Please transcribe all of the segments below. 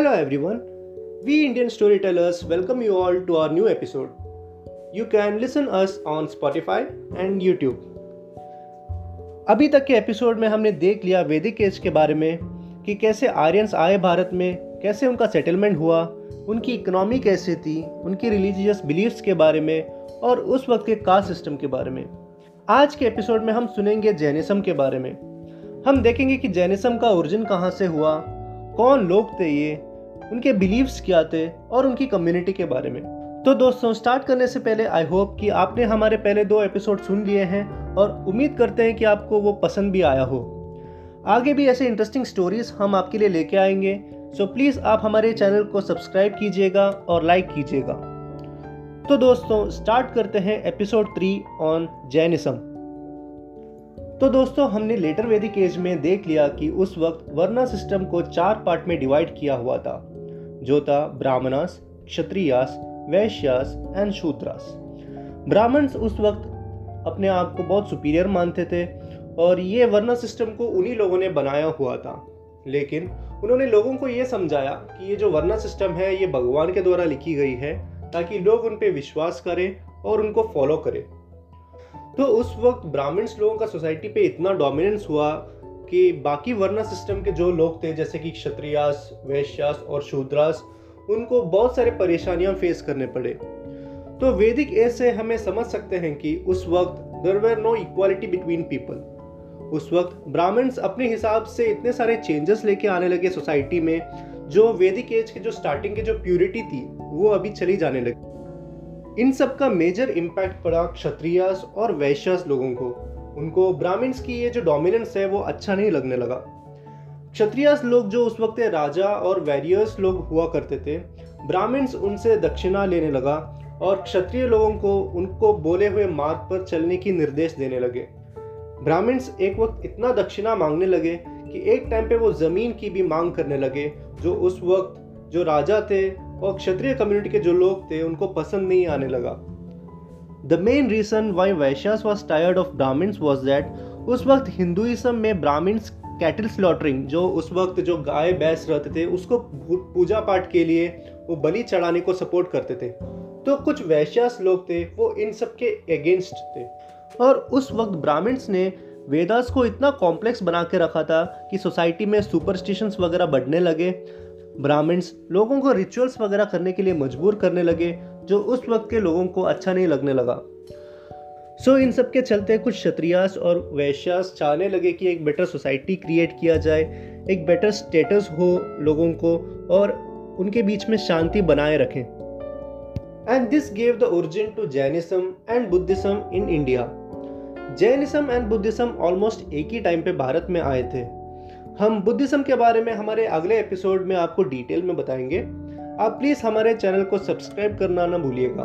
Hello, everyone. We Indian storytellers welcome you all to our new episode. You can listen us on Spotify and YouTube. अभी तक के episode में हमने देख लिया वैदिक एज के बारे में कि कैसे आर्यंस आए भारत में, कैसे उनका सेटलमेंट हुआ, उनकी इकोनॉमी कैसे थी, उनकी रिलीजियस बिलीफ्स के बारे में और उस वक्त के कास्ट सिस्टम के बारे में आज के एपिसोड में हम सुनेंगे जैनिज्म के बारे में हम देखेंगे कि जैनिज्म का ओरिजिन कहाँ से हुआ, कौन लोग थे ये उनके बिलीव्स क्या थे और उनकी कम्युनिटी के बारे में। तो दोस्तों स्टार्ट करने से पहले आई होप कि आपने हमारे पहले दो एपिसोड सुन लिए हैं और उम्मीद करते हैं कि आपको वो पसंद भी आया हो। आगे भी ऐसे इंटरेस्टिंग स्टोरीज हम आपके लिए लेके आएँगे सो प्लीज़ आप हमारे चैनल को सब्सक्राइब कीजिएगा और लाइक कीजिएगा। तो दोस्तों स्टार्ट करते हैं एपिसोड थ्री ऑन जैनिज्म तो दोस्तों, हमने लेटर वैदिक एज में देख लिया कि उस वक्त वर्णा सिस्टम को चार पार्ट में डिवाइड किया हुआ था। जो था ब्राह्मणास, क्षत्रियास, वैश्यास एंड शूद्रास। ब्राह्मण्स उस वक्त अपने आप को बहुत सुपीरियर मानते थे और ये वर्णा सिस्टम को उन्हीं लोगों ने बनाया हुआ था। लेकिन उन्होंने लोगों को ये समझाया कि ये जो वर्णा सिस्टम है, ये भगवान के द्वारा लिखी गई है, ताकि लोग उन पर विश्वास करें और उनको फॉलो करें। तो उस वक्त ब्राह्मण्स लोगों का सोसाइटी पे इतना डोमिनेंस हुआ कि बाकी वर्णा सिस्टम के जो लोग थे, जैसे कि क्षत्रियास, वैश्यास और शूद्रास, उनको बहुत सारे परेशानियाँ फेस करने पड़े। तो वैदिक एज से हमें समझ सकते हैं कि उस वक्त there were no equality between people उस वक्त ब्राह्मण्स अपने हिसाब से इतने सारे चेंजेस लेके आने लगे सोसाइटी में, जो वैदिक एज के जो स्टार्टिंग की जो प्यूरिटी थी, वो अभी चली जाने लगी। इन सब का मेजर इम्पैक्ट पड़ा क्षत्रियास और वैश्यास लोगों को। उनको ब्राह्मण्स की ये जो डोमिनेंस है वो अच्छा नहीं लगने लगा। क्षत्रियास लोग जो उस वक्त राजा और वैरियर्स लोग हुआ करते थे ब्राह्मण्स उनसे दक्षिणा लेने लगा और क्षत्रिय लोगों को, उनको बोले हुए मार्ग पर चलने की निर्देश देने लगे। ब्राह्मण्स एक वक्त इतना दक्षिणा मांगने लगे कि एक टाइम पे वो ज़मीन की भी मांग करने लगे, जो उस वक्त जो राजा थे और क्षत्रिय कम्युनिटी के जो लोग थे, उनको पसंद नहीं आने लगा। The main reason why Vaishyas was tired of Brahmans was that उस वक्त हिंदुइज्म में ब्राह्मण्स कैटल स्लॉटरिंग जो उस वक्त जो गाय, भैंस रहते थे, उसको पूजा पाठ के लिए वो बलि चढ़ाने को सपोर्ट करते थे। तो कुछ वैश्यास लोग थे, वो इन सब के अगेंस्ट थे। और उस वक्त ब्राह्मण्स ने वेदास को इतना कॉम्प्लेक्स बना के रखा था कि सोसाइटी में सुपरस्टिशंस वगैरह बढ़ने लगे। ब्राह्मण्स लोगों को रिचुअल्स वगैरह करने के लिए मजबूर करने लगे। जो उस वक्त के लोगों को अच्छा नहीं लगने लगा। सो so, इन सब के चलते कुछ क्षत्रियास और वैश्यास चाहने लगे कि एक बेटर सोसाइटी क्रिएट किया जाए एक बेटर स्टेटस हो लोगों को और उनके बीच में शांति बनाए रखें। And this gave the origin to Jainism and Buddhism in India Jainism and Buddhism almost एक ही टाइम पे भारत में आए थे। हम बुद्धिज्म के बारे में हमारे अगले एपिसोड में आपको डिटेल में बताएँगे। आप प्लीज़ हमारे चैनल को सब्सक्राइब करना ना भूलिएगा।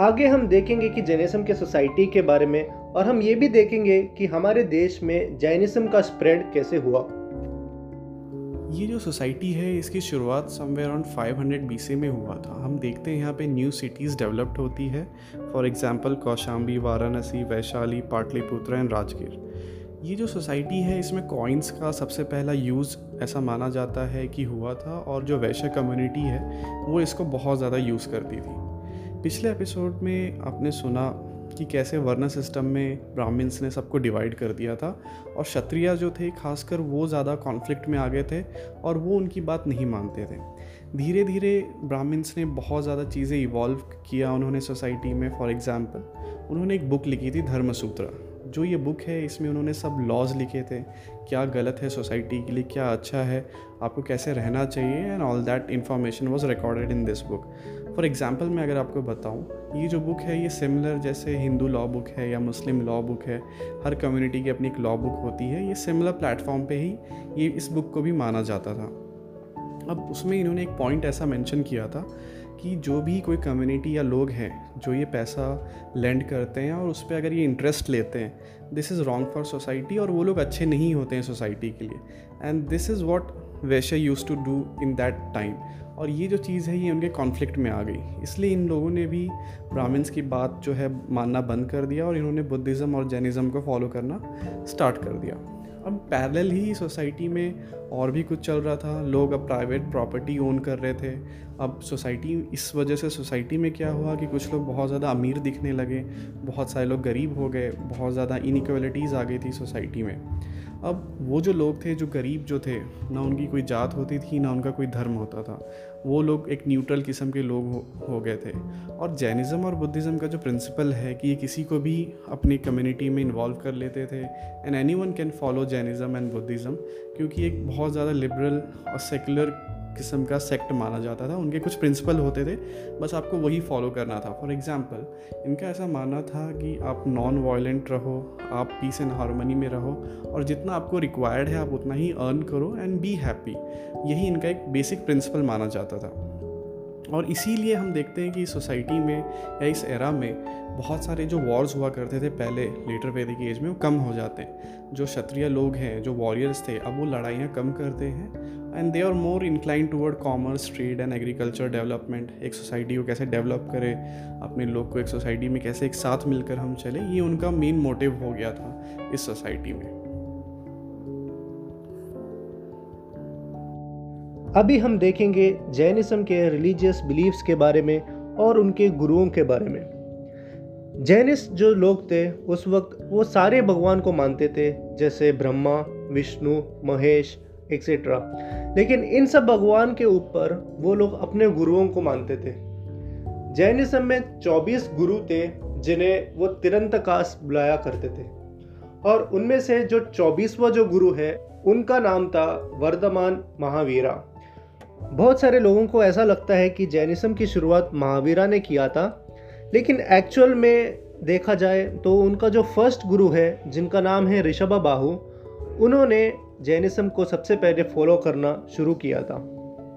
आगे हम देखेंगे कि जैनिज्म के सोसाइटी के बारे में, और हम ये भी देखेंगे कि हमारे देश में जैनिज्म का स्प्रेड कैसे हुआ। ये जो सोसाइटी है, इसकी शुरुआत समवेयर अराउंड 500 बीसी में हुआ था। हम देखते हैं यहाँ पे न्यू सिटीज़ डेवलप्ड होती है। For example Kaushambi, Varanasi, Vaishali, Pataliputra and Rajgir. ये जो सोसाइटी है, इसमें कॉइन्स का सबसे पहला यूज़ ऐसा माना जाता है कि हुआ था और जो वैश्य कम्युनिटी है, वो इसको बहुत ज़्यादा यूज़ करती थी। पिछले एपिसोड में आपने सुना कि कैसे वर्ण सिस्टम में ब्राह्मण्स ने सबको डिवाइड कर दिया था और क्षत्रिय जो थे, खासकर वो ज़्यादा कॉन्फ्लिक्ट में आ गए थे और वो उनकी बात नहीं मानते थे। धीरे धीरे ब्राह्मण्स ने बहुत ज़्यादा चीज़ें इवॉल्व किया उन्होंने सोसाइटी में। फॉर एग्ज़ाम्पल उन्होंने एक बुक लिखी थी, धर्मसूत्र। जो ये बुक है, इसमें उन्होंने सब लॉज लिखे थे। क्या गलत है सोसाइटी के लिए, क्या अच्छा है, आपको कैसे रहना चाहिए and all that information was recorded in this book for example मैं अगर आपको बताऊँ, ये जो बुक है, ये सिमिलर जैसे हिंदू लॉ बुक है या मुस्लिम लॉ बुक है, हर कम्युनिटी की अपनी एक लॉ बुक होती है, ये सिमिलर प्लेटफॉर्म पे ही ये इस बुक को भी माना जाता था। अब उसमें इन्होंने एक पॉइंट ऐसा मेंशन किया था कि जो भी कोई कम्युनिटी या लोग हैं, जो ये पैसा लेंड करते हैं और उस पर अगर ये इंटरेस्ट लेते हैं this is wrong for society और वो लोग अच्छे नहीं होते हैं सोसाइटी के लिए। And this is what Vaishya use to do in that time और ये जो चीज़ है, ये उनके कॉन्फ्लिक्ट में आ गई। इसलिए इन लोगों ने भी ब्राह्मण्स की बात जो है मानना बंद कर दिया और इन्होंने बुद्धिज़्म और जैनिज़्म को फॉलो करना स्टार्ट कर दिया। अब पैरेलल ही सोसाइटी में और भी कुछ चल रहा था। लोग अब प्राइवेट प्रॉपर्टी ओन कर रहे थे। अब सोसाइटी इस वजह से सोसाइटी में क्या हुआ कि कुछ लोग बहुत ज़्यादा अमीर दिखने लगे बहुत सारे लोग गरीब हो गए बहुत ज़्यादा इनइक्वलिटीज़ आ गई थी सोसाइटी में। अब वो जो लोग थे जो गरीब जो थे ना उनकी कोई जात होती थी ना उनका कोई धर्म होता था वो लोग एक न्यूट्रल किस्म के लोग हो, हो गए थे। और जैनिज़्म और बुद्धिज़्म का जो प्रिंसिपल है कि ये किसी को भी अपनी कम्युनिटी में इन्वॉल्व कर लेते थे and any one can follow Jainism and Buddhism क्योंकि एक बहुत ज़्यादा लिबरल और सेकुलर किस्म का सेक्ट माना जाता था। उनके कुछ प्रिंसिपल होते थे। बस आपको वही फॉलो करना था। फॉर एग्ज़ाम्पल इनका ऐसा मानना था कि आप नॉन वायलेंट रहो, आप पीस एंड हारमोनी में रहो, और जितना आपको रिक्वायर्ड है, आप उतना ही अर्न करो एंड बी हैप्पी यही इनका एक बेसिक प्रिंसिपल माना जाता था। और इसीलिए हम देखते हैं कि सोसाइटी में या इस एरा में बहुत सारे जो वॉर्स हुआ करते थे पहले लेटर वैदिक एज में, वो कम हो जाते हैं। जो क्षत्रिय लोग हैं, जो वॉरियर्स थे, अब वो लड़ाइयाँ कम करते हैं and they are more incline toward commerce trade and agriculture development एक सोसाइटी को कैसे डेवलप करें, अपने लोग को एक सोसाइटी में कैसे एक साथ मिलकर हम चले, ये उनका मेन मोटिव हो गया था इस सोसाइटी में। अभी हम देखेंगे जैनिज्म के रिलीजियस बिलीव्स के बारे में और उनके गुरुओं के बारे में। जैनिस्ट जो लोग थे, उस वक्त वो सारे भगवान को मानते थे, जैसे ब्रह्मा, विष्णु, महेश एक्सेट्रा लेकिन इन सब भगवान के ऊपर वो लोग अपने गुरुओं को मानते थे। जैनिज्म में 24 गुरु थे जिन्हें वो तिरंतकास बुलाया करते थे। और उनमें से जो चौबीसवा जो गुरु है, उनका नाम था वर्धमान महावीरा। बहुत सारे लोगों को ऐसा लगता है कि जैनिज्म की शुरुआत महावीरा ने किया था, लेकिन एक्चुअल में देखा जाए तो उनका जो फ़र्स्ट गुरु है, जिनका नाम है ऋषभा बाहू, उन्होंने जैनिज्म को सबसे पहले फॉलो करना शुरू किया था।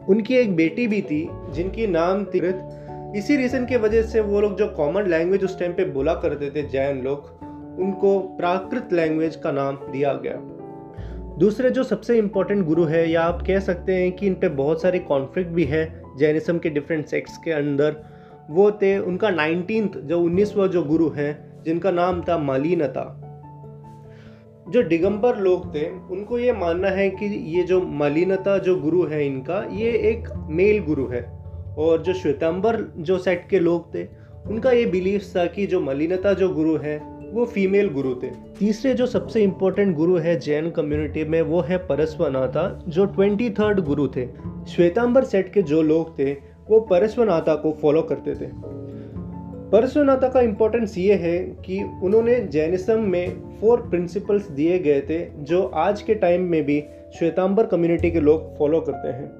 उनकी एक बेटी भी थी, जिनकी नाम थी इसी रीज़न की वजह से वो लोग जो कॉमन लैंग्वेज उस टाइम पे बोला करते थे, जैन लोग, उनको प्राकृत लैंग्वेज का नाम दिया गया। दूसरे जो सबसे इम्पोर्टेंट गुरु है, या आप कह सकते हैं कि इन पे बहुत सारे कॉन्फ्लिक्ट भी है जैनिज्म के डिफरेंट सेक्ट्स के अंदर, वो थे उनका नाइनटीन जो उन्नीसवा जो गुरु है, जिनका नाम था मालिनता। जो दिगंबर लोग थे, उनको ये मानना है कि ये जो मलिनता जो गुरु है इनका, ये एक मेल गुरु है। और जो श्वेतांबर जो सेट के लोग थे, उनका ये बिलीव था कि जो मलिनता जो गुरु है, वो फीमेल गुरु थे। तीसरे जो सबसे इम्पोर्टेंट गुरु है जैन कम्युनिटी में, वो है परस्वनाथा, जो ट्वेंटी थर्ड गुरु थे। श्वेतांबर सेट के जो लोग थे, वो परस्वनाथा को फॉलो करते थे। परस्वनाथा का इम्पोर्टेंस ये है कि उन्होंने जैनिज्म में फोर प्रिंसिपल्स दिए गए थे, जो आज के टाइम में भी श्वेतांबर कम्युनिटी के लोग फॉलो करते हैं।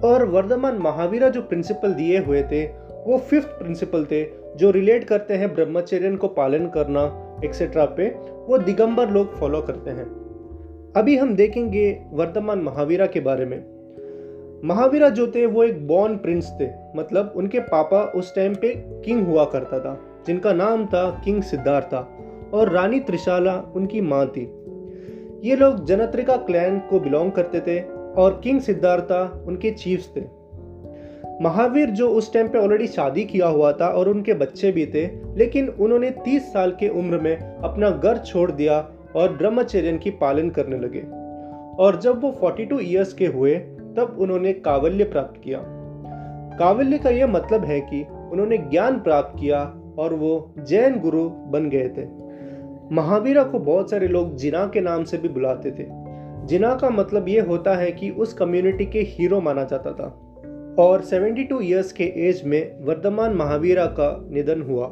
और वर्धमान महावीरा जो प्रिंसिपल दिए हुए थे, वो फिफ्थ प्रिंसिपल थे, जो रिलेट करते हैं ब्रह्मचर्य को पालन करना एक्सेट्रा पे, वो दिगंबर लोग फॉलो करते हैं। अभी हम देखेंगे वर्तमान महावीरा के बारे में। महावीरा जो थे वो एक बॉर्न प्रिंस थे। मतलब उनके पापा उस टाइम पे किंग हुआ करता था, जिनका नाम था किंग सिद्धार्था, और रानी त्रिशाला उनकी माँ थी। ये लोग जनत्रिका क्लैन को बिलोंग करते थे, और किंग सिद्धार्था उनके चीफ्स थे। महावीर जो उस टाइम पे ऑलरेडी शादी किया हुआ था, और उनके बच्चे भी थे, लेकिन उन्होंने 30 साल के उम्र में अपना घर छोड़ दिया, और ब्रह्मचर्य की पालन करने लगे। और जब वो 42 इयर्स के हुए तब उन्होंने कावल्य प्राप्त किया। कावल्य का यह मतलब है कि उन्होंने ज्ञान प्राप्त किया और वो जैन गुरु बन गए थे। महावीरा को बहुत सारे लोग जिना के नाम से भी बुलाते थे। जिना का मतलब ये होता है कि उस कम्युनिटी के हीरो माना जाता था। और 72 इयर्स के एज में वर्धमान महावीरा का निधन हुआ।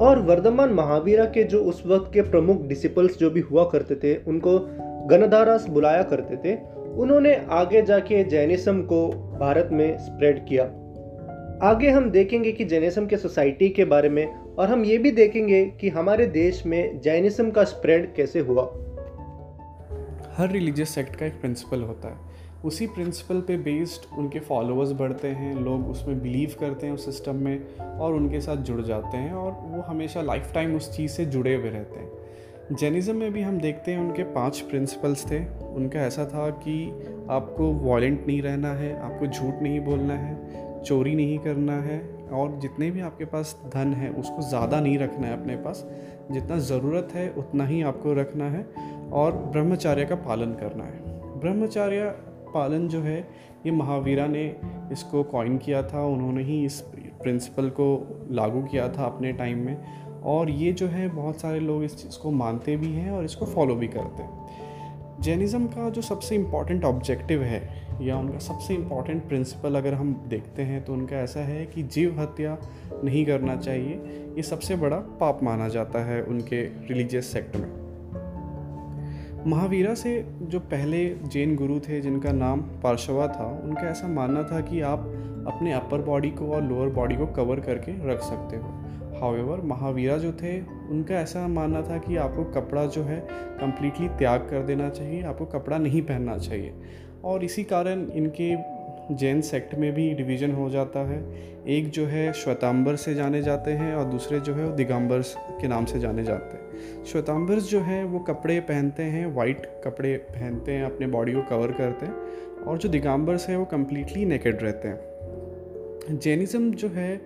और वर्धमान महावीरा के जो उस वक्त के प्रमुख डिसिपल्स जो भी हुआ करते थे, उनको गणधारास बुलाया करते थे। उन्होंने आगे जाके जैनिज्म को भारत में स्प्रेड किया। आगे हम देखेंगे कि जैनिज्म के सोसाइटी के बारे में और हम ये भी देखेंगे कि हमारे देश में जैनिज्म का स्प्रेड कैसे हुआ। हर रिलीजियस सेक्ट का एक प्रिंसिपल होता है। उसी प्रिंसिपल पे बेस्ड उनके फॉलोअर्स बढ़ते हैं, लोग उसमें बिलीव करते हैं उस सिस्टम में और उनके साथ जुड़ जाते हैं और वो हमेशा लाइफ टाइम उस चीज़ से जुड़े हुए रहते हैं। जैनिज़्म में भी हम देखते हैं उनके पाँच प्रिंसिपल्स थे। उनका ऐसा था कि आपको वॉलेंट नहीं रहना है, आपको झूठ नहीं बोलना है, चोरी नहीं करना है, और जितने भी आपके पास धन है, उसको ज़्यादा नहीं रखना है अपने पास। जितना ज़रूरत है, उतना ही आपको रखना है, और ब्रह्मचार्य का पालन करना है। ब्रह्मचार्य पालन जो है, ये महावीरा ने इसको कॉइन किया था। उन्होंने ही इस प्रिंसिपल को लागू किया था अपने टाइम में। और ये जो है, बहुत सारे लोग इस चीज़ को मानते भी हैं और इसको फॉलो भी करते हैं। जैनिज़्म का जो सबसे इंपॉर्टेंट ऑब्जेक्टिव है या उनका सबसे इंपॉर्टेंट प्रिंसिपल अगर हम देखते हैं तो उनका ऐसा है कि जीव हत्या नहीं करना चाहिए। ये सबसे बड़ा पाप माना जाता है उनके रिलीजियस सेक्ट में। महावीरा से जो पहले जैन गुरु थे, जिनका नाम पार्शवा था, उनका ऐसा मानना था कि आप अपने अपर बॉडी को और लोअर बॉडी को कवर करके रख सकते हो। हावेवर महावीरा जो थे, उनका ऐसा मानना था कि आपको कपड़ा जो है कम्प्लीटली त्याग कर देना चाहिए, आपको कपड़ा नहीं पहनना चाहिए। और इसी कारण इनके जैन सेक्ट में भी डिवीज़न हो जाता है। एक जो है, श्वेतांबर से जाने जाते हैं और दूसरे जो है, वो दिगंबर्स के नाम से जाने जाते हैं। श्वेतांबर्स जो है, वो कपड़े पहनते हैं वाइट कपड़े पहनते हैं, अपने बॉडी को कवर करते हैं। और जो दिगंबर्स हैं, वो कम्प्लीटली नेकेड रहते हैं। जैनिज़्म जो है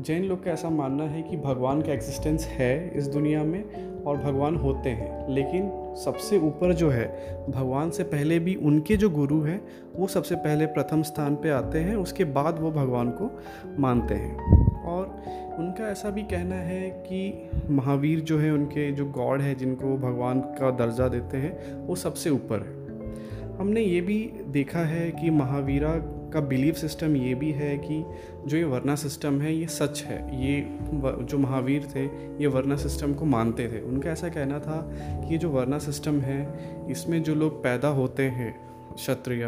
जैन लोग का ऐसा मानना है कि भगवान का एग्जिस्टेंस है इस दुनिया में और भगवान होते हैं। लेकिन सबसे ऊपर जो है, भगवान से पहले भी उनके जो गुरु हैं, वो सबसे पहले प्रथम स्थान पे आते हैं, उसके बाद वो भगवान को मानते हैं। और उनका ऐसा भी कहना है कि महावीर जो है, उनके जो गॉड है, जिनको भगवान का दर्जा देते हैं, वो सबसे ऊपर है। हमने ये भी देखा है कि महावीरा का बिलीव सिस्टम ये भी है कि जो ये वर्ना सिस्टम है, ये सच है। ये जो महावीर थे, ये वर्ना सिस्टम को मानते थे। उनका ऐसा कहना था कि ये जो वर्ना सिस्टम है, इसमें जो लोग पैदा होते हैं, क्षत्रिय,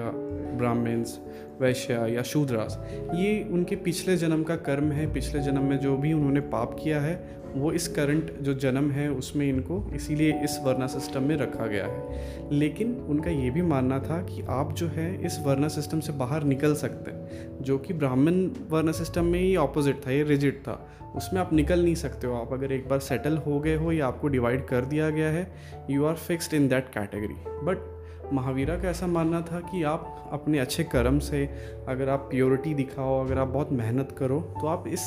ब्राह्मण्स वैश्य या शूद्रास, ये उनके पिछले जन्म का कर्म है। पिछले जन्म में जो भी उन्होंने पाप किया है, वो इस करंट जो जन्म है, उसमें इनको इसीलिए इस वर्ना सिस्टम में रखा गया है। लेकिन उनका ये भी मानना था कि आप जो है, इस वर्ना सिस्टम से बाहर निकल सकते हैं, जो कि ब्राह्मण वर्ना सिस्टम में ही ऑपोजिट था, ये रिजिड था। उसमें आप निकल नहीं सकते हो। आप अगर एक बार सेटल हो गए हो, या आपको डिवाइड कर दिया गया है you are fixed in that category but Mahavira का ऐसा मानना था कि आप अपने अच्छे कर्म से अगर आप प्योरिटी दिखाओ, अगर आप बहुत मेहनत करो तो आप इस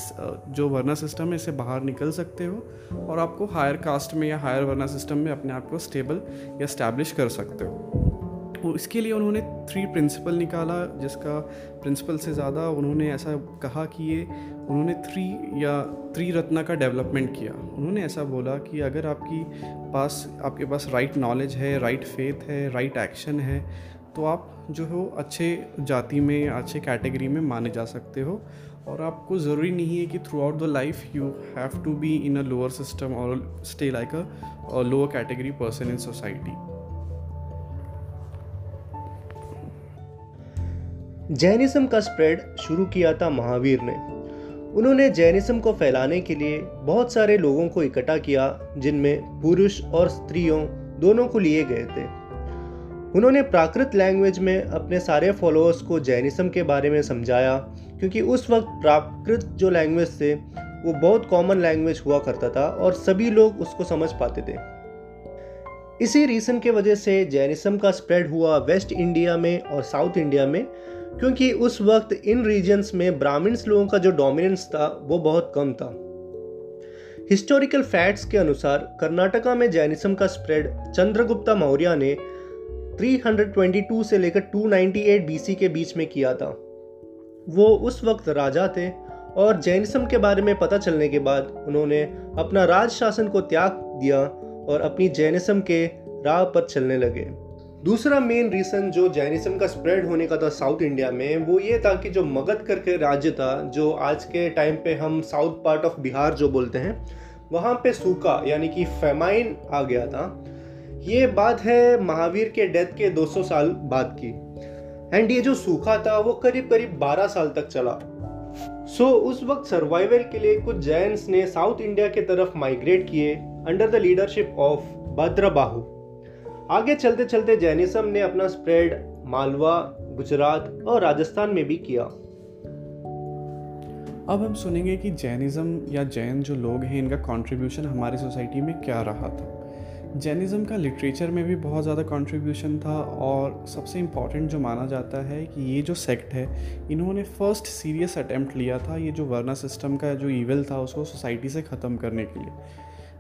जो वर्ना सिस्टम है इससे बाहर निकल सकते हो और आपको हायर कास्ट में या हायर वर्ना सिस्टम में अपने आप को स्टेबल या स्टैब्लिश कर सकते हो। इसके लिए उन्होंने थ्री प्रिंसिपल निकाला, जिसका प्रिंसिपल से ज़्यादा उन्होंने ऐसा कहा कि ये, उन्होंने थ्री या थ्री रत्ना का डेवलपमेंट किया। उन्होंने ऐसा बोला कि अगर आपकी पास, आपके पास राइट नॉलेज है राइट फेथ है राइट एक्शन है तो आप जो हो अच्छे जाति में, अच्छे कैटेगरी में माने जा सकते हो। और आपको ज़रूरी नहीं है कि through the life you have to be in a lower system और stay like a lower category person in society Jainism का स्प्रेड शुरू किया था महावीर ने। उन्होंने जैनिज्म को फैलाने के लिए बहुत सारे लोगों को इकट्ठा किया, जिनमें पुरुष और स्त्रियों दोनों को लिए गए थे। उन्होंने प्राकृत लैंग्वेज में अपने सारे फॉलोअर्स को जैनिज्म के बारे में समझाया, क्योंकि उस वक्त प्राकृत जो लैंग्वेज थे, वो बहुत कॉमन लैंग्वेज हुआ करता था और सभी लोग उसको समझ पाते थे। इसी रीज़न के वजह से जैनिज्म का स्प्रेड हुआ वेस्ट इंडिया में और साउथ इंडिया में, क्योंकि उस वक्त इन रीजन्स में ब्राह्मण्स लोगों का जो डोमिनेंस था, वो बहुत कम था। हिस्टोरिकल फैक्ट्स के अनुसार, कर्नाटका में जैनिज्म का स्प्रेड चंद्रगुप्ता मौर्य ने 322 से लेकर 298 बीसी के बीच में किया था। वो उस वक्त राजा थे और जैनिज्म के बारे में पता चलने के बाद उन्होंने अपना राज शासन को त्याग दिया और अपनी जैनिज्म के राह पर चलने लगे। दूसरा मेन रीज़न जो जैनिज्म का स्प्रेड होने का था साउथ इंडिया में, वो ये था कि जो मगध करके राज्य था, जो आज के टाइम पे हम साउथ पार्ट ऑफ़ बिहार जो बोलते हैं, वहाँ पे सूखा, यानी कि फेमाइन आ गया था। ये बात है महावीर के डेथ के 200 साल बाद की। एंड ये जो सूखा था वो करीब करीब 12 साल तक चला। सो so, उस वक्त सर्वाइवल के लिए कुछ जैन्स ने साउथ इंडिया के तरफ़ माइग्रेट किए under the leadership of Bhadrabahu. आगे चलते चलते जैनिज्म ने अपना स्प्रेड मालवा गुजरात और राजस्थान में भी किया। अब हम सुनेंगे कि जैनिज़्म या जैन जो लोग हैं इनका कंट्रीब्यूशन हमारी सोसाइटी में क्या रहा था। जैनिज़्म का लिटरेचर में भी बहुत ज़्यादा कंट्रीब्यूशन था और सबसे इंपॉर्टेंट जो माना जाता है कि ये जो सेक्ट है, इन्होंने फ़र्स्ट सीरियस अटैम्प्ट लिया था ये जो वर्ना सिस्टम का जो ईवल था उसको सोसाइटी से ख़त्म करने के लिए।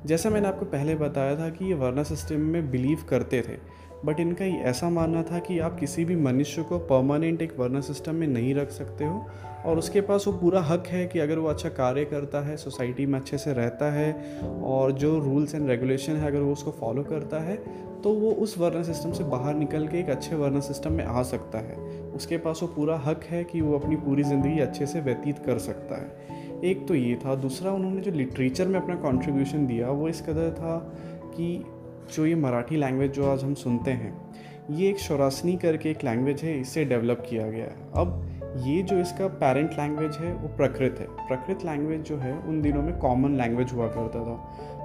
जैसा मैंने आपको पहले बताया था कि ये वर्ना सिस्टम में बिलीव करते थे बट इनका ऐसा मानना था कि आप किसी भी मनुष्य को परमानेंट एक वर्ना सिस्टम में नहीं रख सकते हो। और उसके पास वो पूरा हक है कि अगर वो अच्छा कार्य करता है सोसाइटी में अच्छे से रहता है और जो रूल्स एंड रेगुलेशन है, अगर वो उसको फॉलो करता है तो वो उस वर्ण सिस्टम से बाहर निकल के एक अच्छे वर्ण सिस्टम में आ सकता है। उसके पास वो पूरा हक है कि वो अपनी पूरी ज़िंदगी अच्छे से व्यतीत कर सकता है। एक तो ये था। दूसरा, उन्होंने जो लिटरेचर में अपना कंट्रीब्यूशन दिया, वो इस कदर था कि जो ये मराठी लैंग्वेज जो आज हम सुनते हैं, ये एक शौरासनी करके एक लैंग्वेज है, इससे डेवलप किया गया है। अब ये जो इसका पेरेंट लैंग्वेज है, वो प्रकृत है। प्रकृत लैंग्वेज जो है, उन दिनों में कॉमन लैंग्वेज हुआ करता था।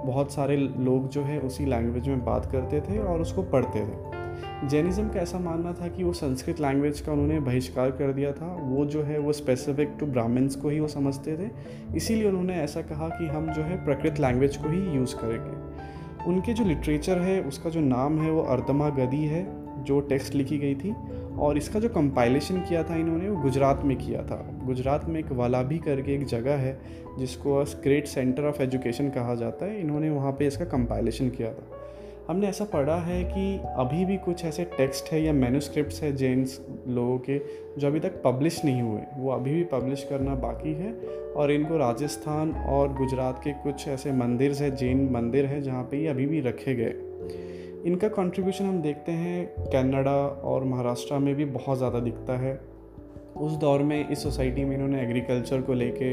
बहुत सारे लोग जो है, उसी लैंग्वेज में बात करते थे और उसको पढ़ते थे। जैनिज़्म का ऐसा मानना था कि वो संस्कृत लैंग्वेज का उन्होंने बहिष्कार कर दिया था। वो जो है, वो स्पेसिफिक टू ब्राह्मण्स को ही वो समझते थे। इसीलिए उन्होंने ऐसा कहा कि हम जो है, प्रकृत लैंग्वेज को ही यूज़ करेंगे। उनके जो लिटरेचर है, उसका जो नाम है, वो अर्दमा गदी है, जो टेक्स्ट लिखी गई थी, और इसका जो कंपाइलेशन किया था इन्होंने, वो गुजरात में किया था। गुजरात में एक वलाभी करके एक जगह है, जिसको ग्रेट सेंटर ऑफ़ एजुकेशन कहा जाता है। इन्होंने वहाँ पे इसका कंपाइलेशन किया था। हमने ऐसा पढ़ा है कि अभी भी कुछ ऐसे टेक्स्ट है या मैनुस्क्रिप्ट है जेन्स लोगों के जो अभी तक पब्लिश नहीं हुए। वो अभी भी पब्लिश करना बाकी है और इनको राजस्थान और गुजरात के कुछ ऐसे मंदिर है, जैन मंदिर हैं, जहाँ पे ये अभी भी रखे गए। इनका कंट्रीब्यूशन हम देखते हैं कनाडा और महाराष्ट्र में भी बहुत ज़्यादा दिखता है। उस दौर में इस सोसाइटी में इन्होंने एग्रीकल्चर को लेके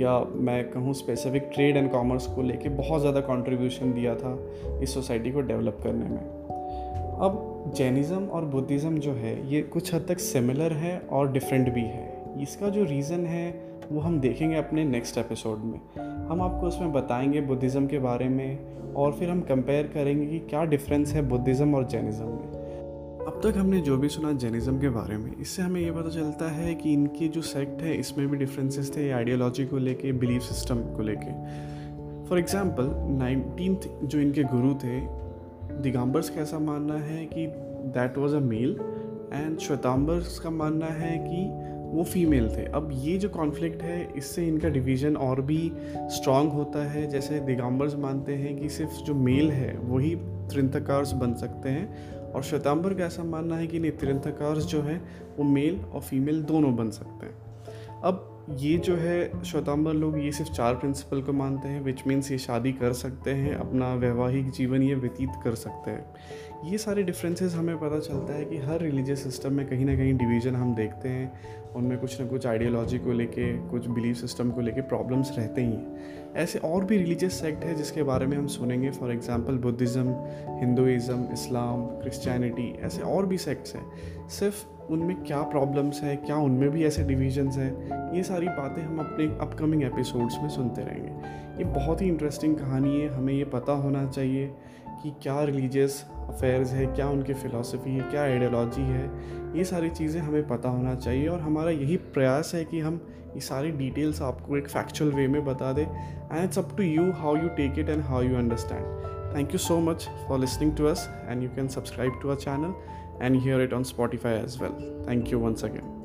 या मैं कहूँ स्पेसिफिक ट्रेड एंड कॉमर्स को लेके बहुत ज़्यादा कंट्रीब्यूशन दिया था इस सोसाइटी को डेवलप करने में। अब जैनिज़्म और बुद्धिज़्म जो है, ये कुछ हद तक सिमिलर है और डिफरेंट भी है। इसका जो रीज़न है, वो हम देखेंगे अपने नेक्स्ट एपिसोड में। हम आपको उसमें बताएँगे बुद्धिज़्म के बारे में और फिर हम कंपेयर करेंगे कि क्या डिफरेंस है बुद्धिज़्म और जैनिज़्म में। अब तक हमने जो भी सुना जैनिज़्म के बारे में, इससे हमें ये पता चलता है कि इनकी जो सेक्ट है, इसमें भी डिफरेंसेस थे आइडियोलॉजी को लेके बिलीफ सिस्टम को लेके। फॉर एग्जांपल नाइनटीन जो इनके गुरु थे, दिगंबर्स का ऐसा मानना है कि that was a male and Shvetambars का मानना है कि वो फीमेल थे। अब ये जो कॉन्फ्लिक्ट है, इससे इनका डिवीज़न और भी स्ट्रांग होता है। जैसे दिगंबर्स मानते हैं कि सिर्फ़ जो मेल है, वही त्रिंतकार्स बन सकते हैं और श्वेतांबर का ऐसा मानना है कि नहीं तिरंतकार्स जो है, वो मेल और फीमेल दोनों बन सकते हैं। अब ये जो है श्वेतांबर लोग ये सिर्फ़ चार प्रिंसिपल को मानते हैं विच मीन्स ये शादी कर सकते हैं, अपना वैवाहिक जीवन ये व्यतीत कर सकते हैं। ये सारे डिफरेंसेस हमें पता चलता है कि हर रिलीजियस सिस्टम में कहीं ना कहीं डिवीज़न हम देखते हैं, उनमें कुछ ना कुछ आइडियोलॉजी को लेके, कुछ बिलीफ सिस्टम को लेके प्रॉब्लम्स रहते ही हैं। ऐसे और भी रिलीजियस सेक्ट है जिसके बारे में हम सुनेंगे for example Buddhism Hinduism Islam Christianity ऐसे और भी सेक्ट्स हैं। सिर्फ़ उनमें क्या प्रॉब्लम्स हैं, क्या उनमें भी ऐसे डिविजन्स हैं, ये सारी बातें हम अपने अपकमिंग एपिसोड्स में सुनते रहेंगे। ये बहुत ही इंटरेस्टिंग कहानी है, हमें ये पता होना चाहिए कि क्या रिलीजियस अफेयर्स है, क्या उनकी फ़िलासफ़ी है, क्या आइडियोलॉजी है, ये सारी चीज़ें हमें पता होना चाहिए और हमारा यही प्रयास है कि हम ये सारी डिटेल्स आपको एक फैक्चुअल वे में बता दें and it's up to you how you take it and how you understand thank you so much for listening to us and you can subscribe to our channel and hear it on Spotify as well. Thank you once again.